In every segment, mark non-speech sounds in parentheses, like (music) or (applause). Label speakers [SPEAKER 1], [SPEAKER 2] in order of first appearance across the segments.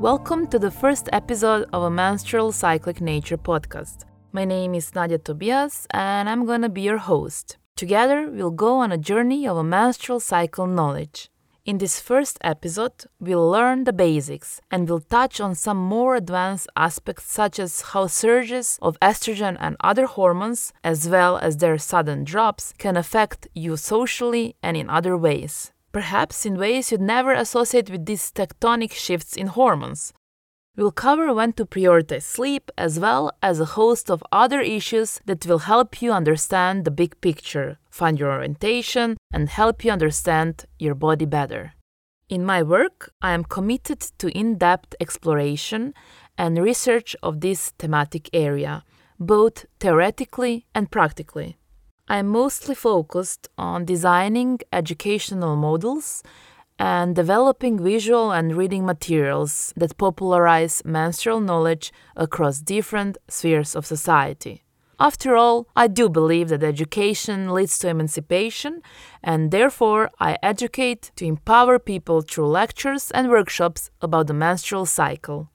[SPEAKER 1] Welcome to the first episode of a Menstrual Cyclic Nature podcast. My name is Nadia Tobias, and I'm gonna be your host. Together, we'll go on a journey of a menstrual cycle knowledge. In this first episode, we'll learn the basics and we'll touch on some more advanced aspects such as how surges of estrogen and other hormones, as well as their sudden drops, can affect you socially and in other ways. Perhaps in ways you'd never associate with these tectonic shifts in hormones, We'll cover when to prioritize sleep as well as a host of other issues that will help you understand the big picture, find your orientation, and help you understand your body better. In my work, I am committed to in depth exploration and research of this thematic area, both theoretically and practically. I am mostly focused on designing educational models and developing visual and reading materials that popularize menstrual knowledge across different spheres of society. After all, I do believe that education leads to emancipation, and therefore I educate to empower people through lectures and workshops about the menstrual cycle.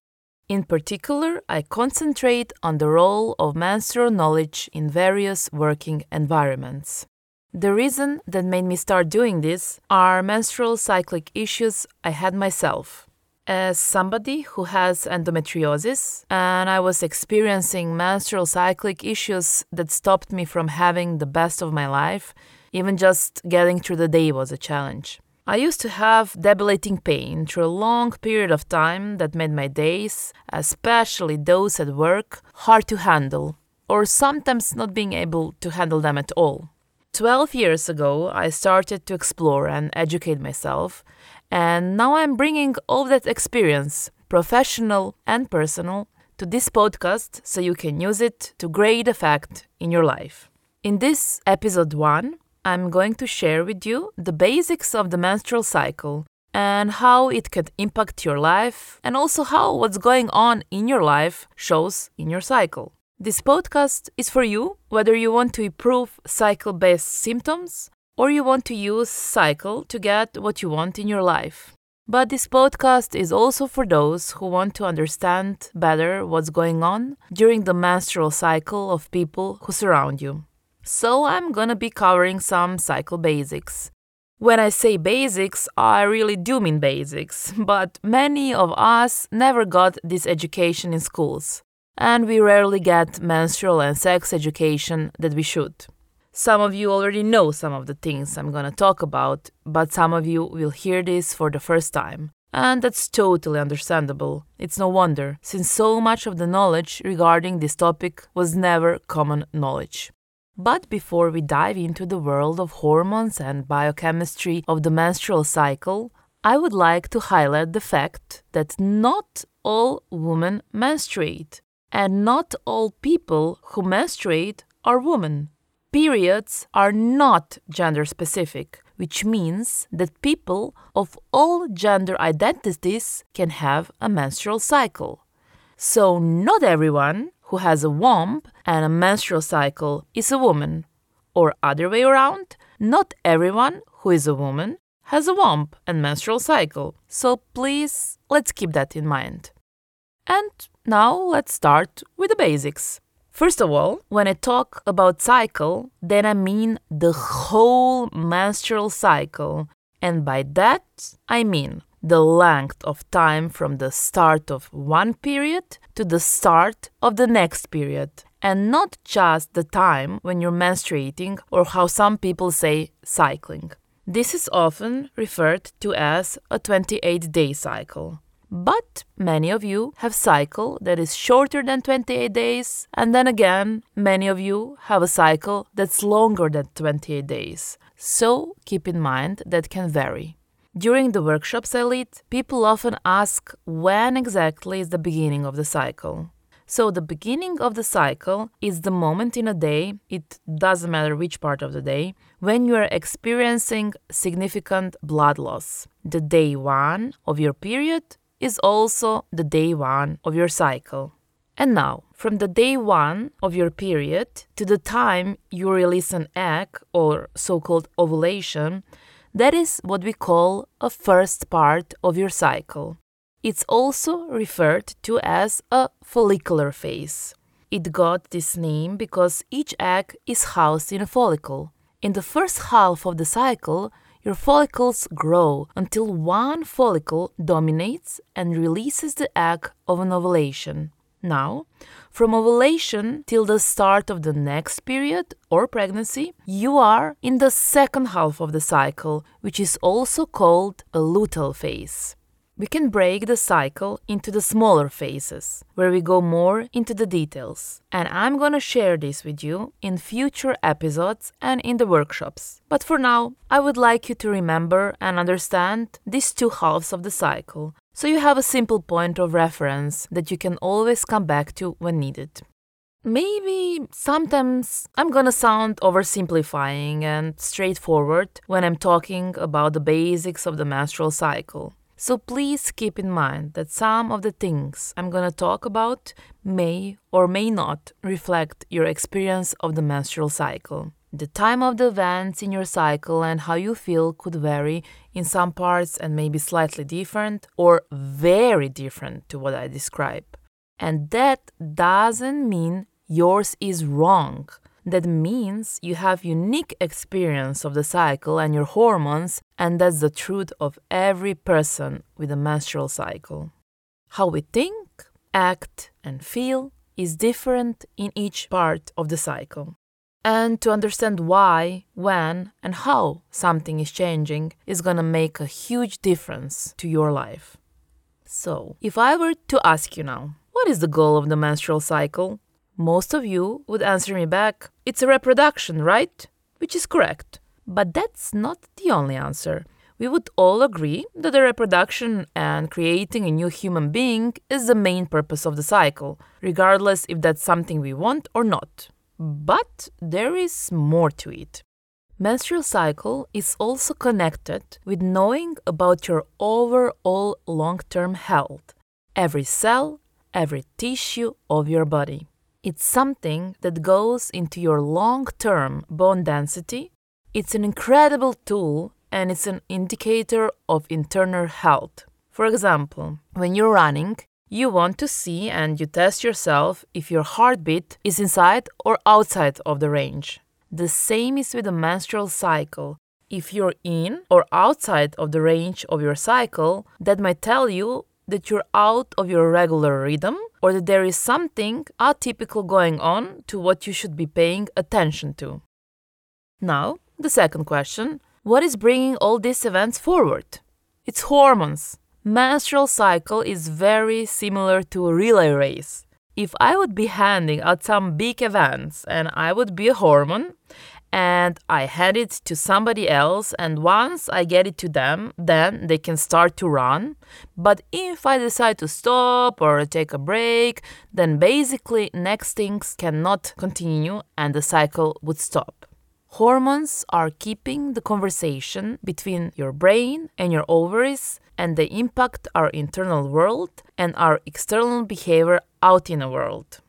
[SPEAKER 1] In particular, I concentrate on the role of menstrual knowledge in various working environments. The reason that made me start doing this are menstrual cyclic issues I had myself. As somebody who has endometriosis, and I was experiencing menstrual cyclic issues that stopped me from having the best of my life, even just getting through the day was a challenge. I used to have debilitating pain through a long period of time that made my days, especially those at work, hard to handle, or sometimes not being able to handle them at all. 12 years ago, I started to explore and educate myself, and now I'm bringing all that experience, professional and personal, to this podcast so you can use it to great effect in your life. In this episode 1, I'm going to share with you the basics of the menstrual cycle and how it can impact your life, and also how what's going on in your life shows in your cycle. This podcast is for you whether you want to improve cycle based symptoms or you want to use cycle to get what you want in your life. But this podcast is also for those who want to understand better what's going on during the menstrual cycle of people who surround you. So I'm gonna be covering some cycle basics. When I say basics, I really do mean basics, (laughs) but many of us never got this education in schools and we rarely get menstrual and sex education that we should. Some of you already know some of the things I'm gonna talk about, but some of you will hear this for the first time. And that's totally understandable. It's no wonder, since so much of the knowledge regarding this topic was never common knowledge. But before we dive into the world of hormones and biochemistry of the menstrual cycle, I would like to highlight the fact that not all women menstruate and not all people who menstruate are women. Periods are not gender specific, which means that people of all gender identities can have a menstrual cycle. So, not everyone who has a womb and a menstrual cycle is a woman. Or, other way around, not everyone who is a woman has a womb and menstrual cycle. So, please, let's keep that in mind. And now let's start with the basics. First of all, when I talk about cycle, then I mean the whole menstrual cycle. And by that, I mean the length of time from the start of one period to the start of the next period. And not just the time when you're menstruating or how some people say cycling. This is often referred to as a 28 day cycle. But many of you have cycle that is shorter than 28 days, and then again, many of you have a cycle that's longer than 28 days. So keep in mind that can vary. During the workshops I lead, people often ask when exactly is the beginning of the cycle. So, the beginning of the cycle is the moment in a day, it doesn't matter which part of the day, when you are experiencing significant blood loss. The day one of your period is also the day one of your cycle. And now, from the day one of your period to the time you release an egg or so called ovulation, that is what we call a first part of your cycle. It's also referred to as a follicular phase. It got this name because each egg is housed in a follicle. In the first half of the cycle, your follicles grow until one follicle dominates and releases the egg of an ovulation. Now, from ovulation till the start of the next period or pregnancy, you are in the second half of the cycle, which is also called a luteal phase. We can break the cycle into the smaller phases, where we go more into the details. And I'm gonna share this with you in future episodes and in the workshops. But for now, I would like you to remember and understand these two halves of the cycle, so you have a simple point of reference that you can always come back to when needed. Maybe sometimes I'm gonna sound oversimplifying and straightforward when I'm talking about the basics of the menstrual cycle. So please keep in mind that some of the things I'm to talk about may or may not reflect your experience of the menstrual cycle. The time of the events in your cycle and how you feel could vary in some parts and may be slightly different or very different to what I describe. And that doesn't mean yours is wrong. That means you have unique experience of the cycle and your hormones, and that's the truth of every person with a menstrual cycle. How we think, act, and feel is different in each part of the cycle. And to understand why, when, and how something is changing is to make a huge difference to your life. So, if I were to ask you now, what is the goal of the menstrual cycle? Most of you would answer me back, it's a reproduction, right? Which is correct. But that's not the only answer. We would all agree that the reproduction and creating a new human being is the main purpose of the cycle, regardless if that's something we want or not. But there is more to it. Menstrual cycle is also connected with knowing about your overall long-term health, every cell, every tissue of your body. It's something that goes into your long term bone density. It's an incredible tool and it's an indicator of internal health. For example, when you're running, you want to see and you test yourself if your heartbeat is inside or outside of the range. The same is with the menstrual cycle. If you're in or outside of the range of your cycle, that might tell you that you're out of your regular rhythm or that there is something atypical going on to what you should be paying attention to. Now, the second question what is bringing all these events forward? It's hormones. Menstrual cycle is very similar to a relay race. If I would be handing out some big events and I would be a hormone and I hand it to somebody else, and once I get it to them, then they can start to run. But if I decide to stop or take a break, then basically next things cannot continue and the cycle would stop. Hormones are keeping the conversation between your brain and your ovaries, and they impact our internal world and our external behavior out in the world.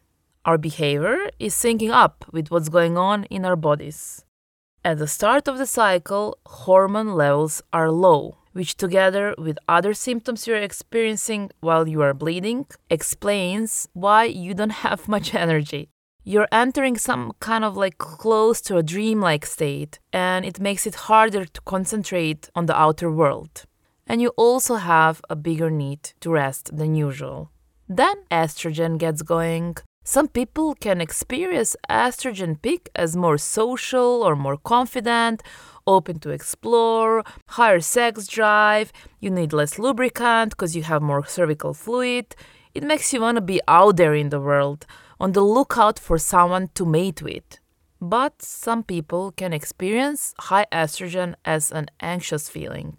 [SPEAKER 1] Our behavior is syncing up with what's going on in our bodies. At the start of the cycle, hormone levels are low, which, together with other symptoms you're experiencing while you are bleeding, explains why you don't (laughs) have much energy. You're entering some kind of like close to a dreamlike state, and it makes it harder to concentrate on the outer world. And you also have a bigger need to rest than usual. Then estrogen gets going, some people can experience estrogen peak as more social or more confident, open to explore, higher sex drive, you need less lubricant because you have more cervical fluid. It makes you want to be out there in the world, on the lookout for someone to mate with. But some people can experience high estrogen as an anxious feeling.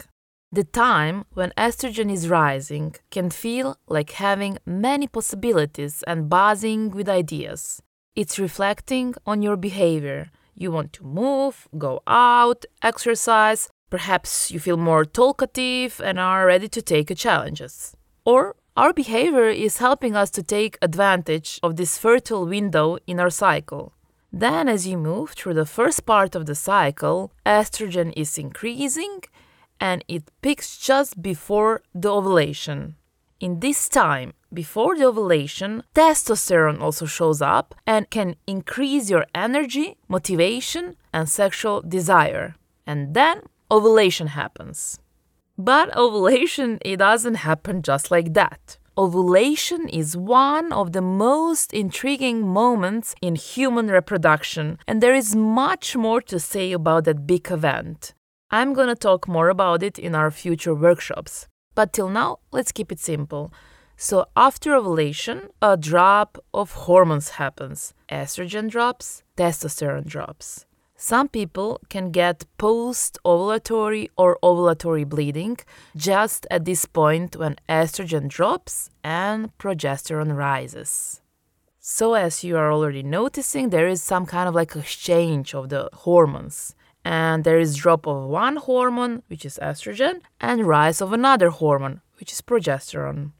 [SPEAKER 1] The time when estrogen is rising can feel like having many possibilities and buzzing with ideas. It's reflecting on your behavior. You want to move, go out, exercise, perhaps you feel more talkative and are ready to take challenges. Or our behavior is helping us to take advantage of this fertile window in our cycle. Then, as you move through the first part of the cycle, estrogen is increasing and it peaks just before the ovulation. In this time, before the ovulation, testosterone also shows up and can increase your energy, motivation, and sexual desire. And then ovulation happens. But ovulation, it doesn't happen just like that. Ovulation is one of the most intriguing moments in human reproduction, and there is much more to say about that big event. I'm gonna talk more about it in our future workshops. But till now, let's keep it simple. So, after ovulation, a drop of hormones happens estrogen drops, testosterone drops. Some people can get post ovulatory or ovulatory bleeding just at this point when estrogen drops and progesterone rises. So, as you are already noticing, there is some kind of like exchange of the hormones. And there is drop of one hormone, which is estrogen, and rise of another hormone, which is progesterone.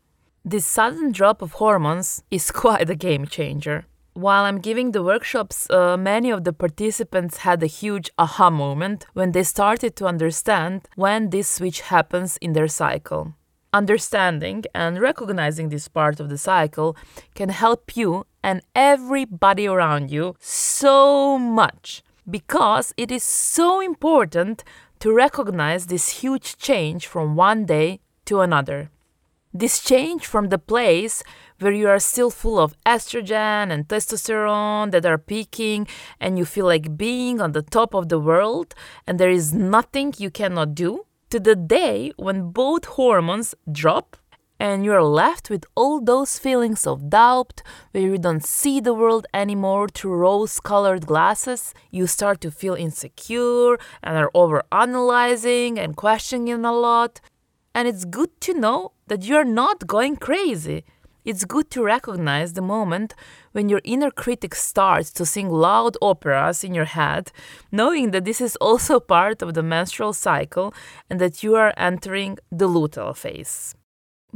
[SPEAKER 1] This sudden drop of hormones is (laughs) quite a game changer. While I'm giving the workshops, uh, many of the participants had a huge aha moment when they started to understand when this switch happens in their cycle. Understanding and recognizing this part of the cycle can help you and everybody around you so much because it is so important to recognize this huge change from one day to another. This change from the place where you are still full of estrogen and testosterone that are peaking and you feel like being on the top of the world and there is nothing you cannot do, to the day when both hormones drop and you're left with all those feelings of doubt where you don't see the world anymore through rose colored glasses. You start to feel insecure and are over analyzing and questioning a lot. And it's good to know that you're not going crazy. It's good to recognize the moment when your inner critic starts to sing loud operas in your head, knowing that this is also part of the menstrual cycle and that you are entering the luteal phase.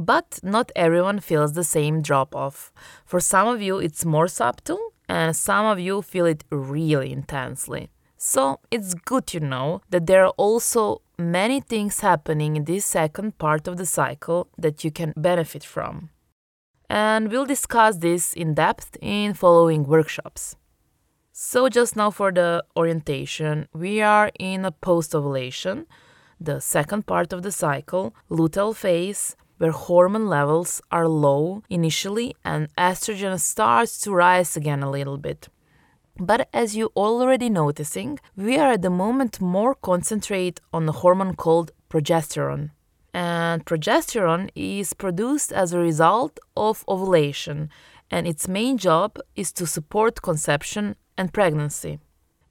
[SPEAKER 1] But not everyone feels the same drop off. For some of you, it's more subtle, and some of you feel it really intensely. So it's good to know that there are also many things happening in this second part of the cycle that you can benefit from. And we'll discuss this in depth in following workshops. So, just now for the orientation, we are in a post ovulation, the second part of the cycle, luteal phase, where hormone levels are low initially and estrogen starts to rise again a little bit. But as you already noticing, we are at the moment more concentrate on a hormone called progesterone. And progesterone is produced as a result of ovulation, and its main job is to support conception and pregnancy.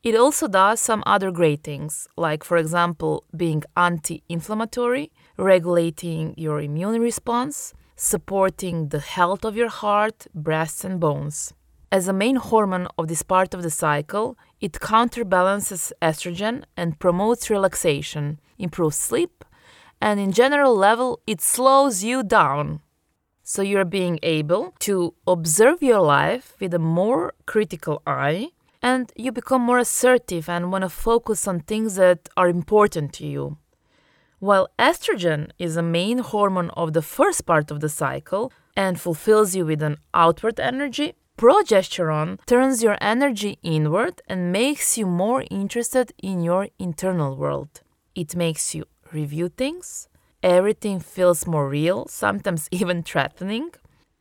[SPEAKER 1] It also does some other great things, like, for example, being anti inflammatory, regulating your immune response, supporting the health of your heart, breasts, and bones. As a main hormone of this part of the cycle, it counterbalances estrogen and promotes relaxation, improves sleep, and in general level, it slows you down. So you're being able to observe your life with a more critical eye, and you become more assertive and want to focus on things that are important to you. While estrogen is a main hormone of the first part of the cycle and fulfills you with an outward energy, Progesterone turns your energy inward and makes you more interested in your internal world. It makes you review things. Everything feels more real, sometimes (laughs) even threatening.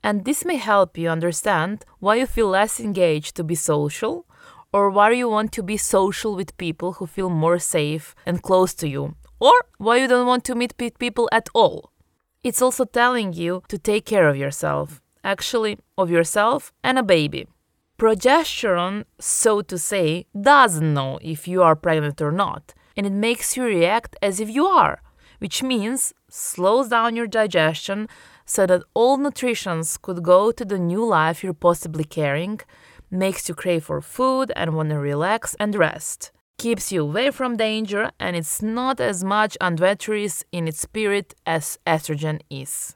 [SPEAKER 1] And this may help you understand why you feel less engaged to be social or why you want to be social with people who feel more safe and close to you, or why you don't want to meet people at all. It's also telling you to take care of yourself actually, of yourself and a baby. Progesterone, so to say, doesn't know if you are pregnant or not, and it makes you react as if you are, which means slows down your digestion so that all nutrients could go to the new life you're possibly carrying, makes you crave for food and want to relax and rest, keeps you away from danger, and it's not as much adventurous in its spirit as estrogen is.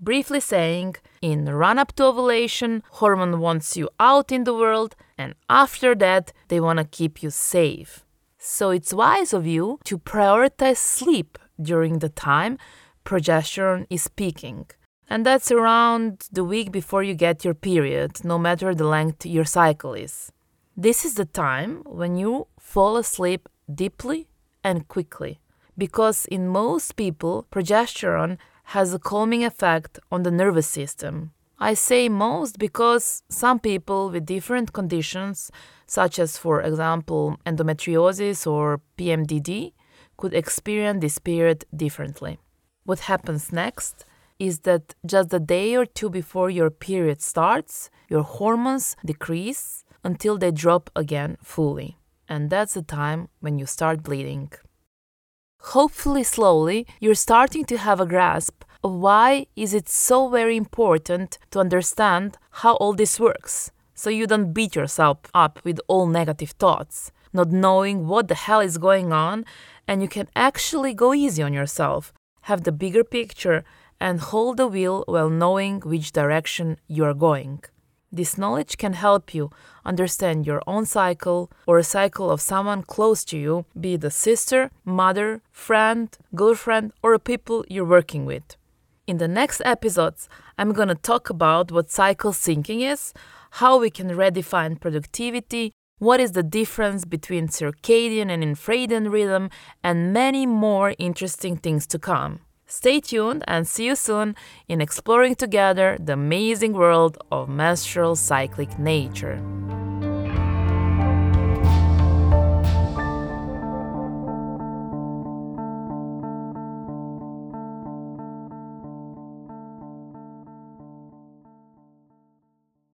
[SPEAKER 1] Briefly saying, in run up to ovulation, hormone wants you out in the world, and after that, they want to keep you safe. So it's wise of you to prioritize sleep during the time progesterone is peaking. And that's around the week before you get your period, no matter the length your cycle is. This is the time when you fall asleep deeply and quickly, because in most people, progesterone has a calming effect on the nervous system. I say most because some people with different conditions, such as, for example, endometriosis or PMDD, could experience this period differently. What happens next is that just a day or two before your period starts, your hormones decrease until they drop again fully. And that's the time when you start bleeding. Hopefully slowly you're starting to have a grasp of why is it so very important to understand how all this works so you don't beat yourself up with all negative thoughts, not knowing what the hell is going on and you can actually go easy on yourself, have the bigger picture and hold the wheel while knowing which direction you are going. This knowledge can help you understand your own cycle or a cycle of someone close to you, be it a sister, mother, friend, girlfriend, or a people you're working with. In the next episodes, I'm going to talk about what cycle syncing is, how we can redefine productivity, what is the difference between circadian and infradian rhythm, and many more interesting things to come. Stay tuned and see you soon in exploring together the amazing world of menstrual cyclic nature.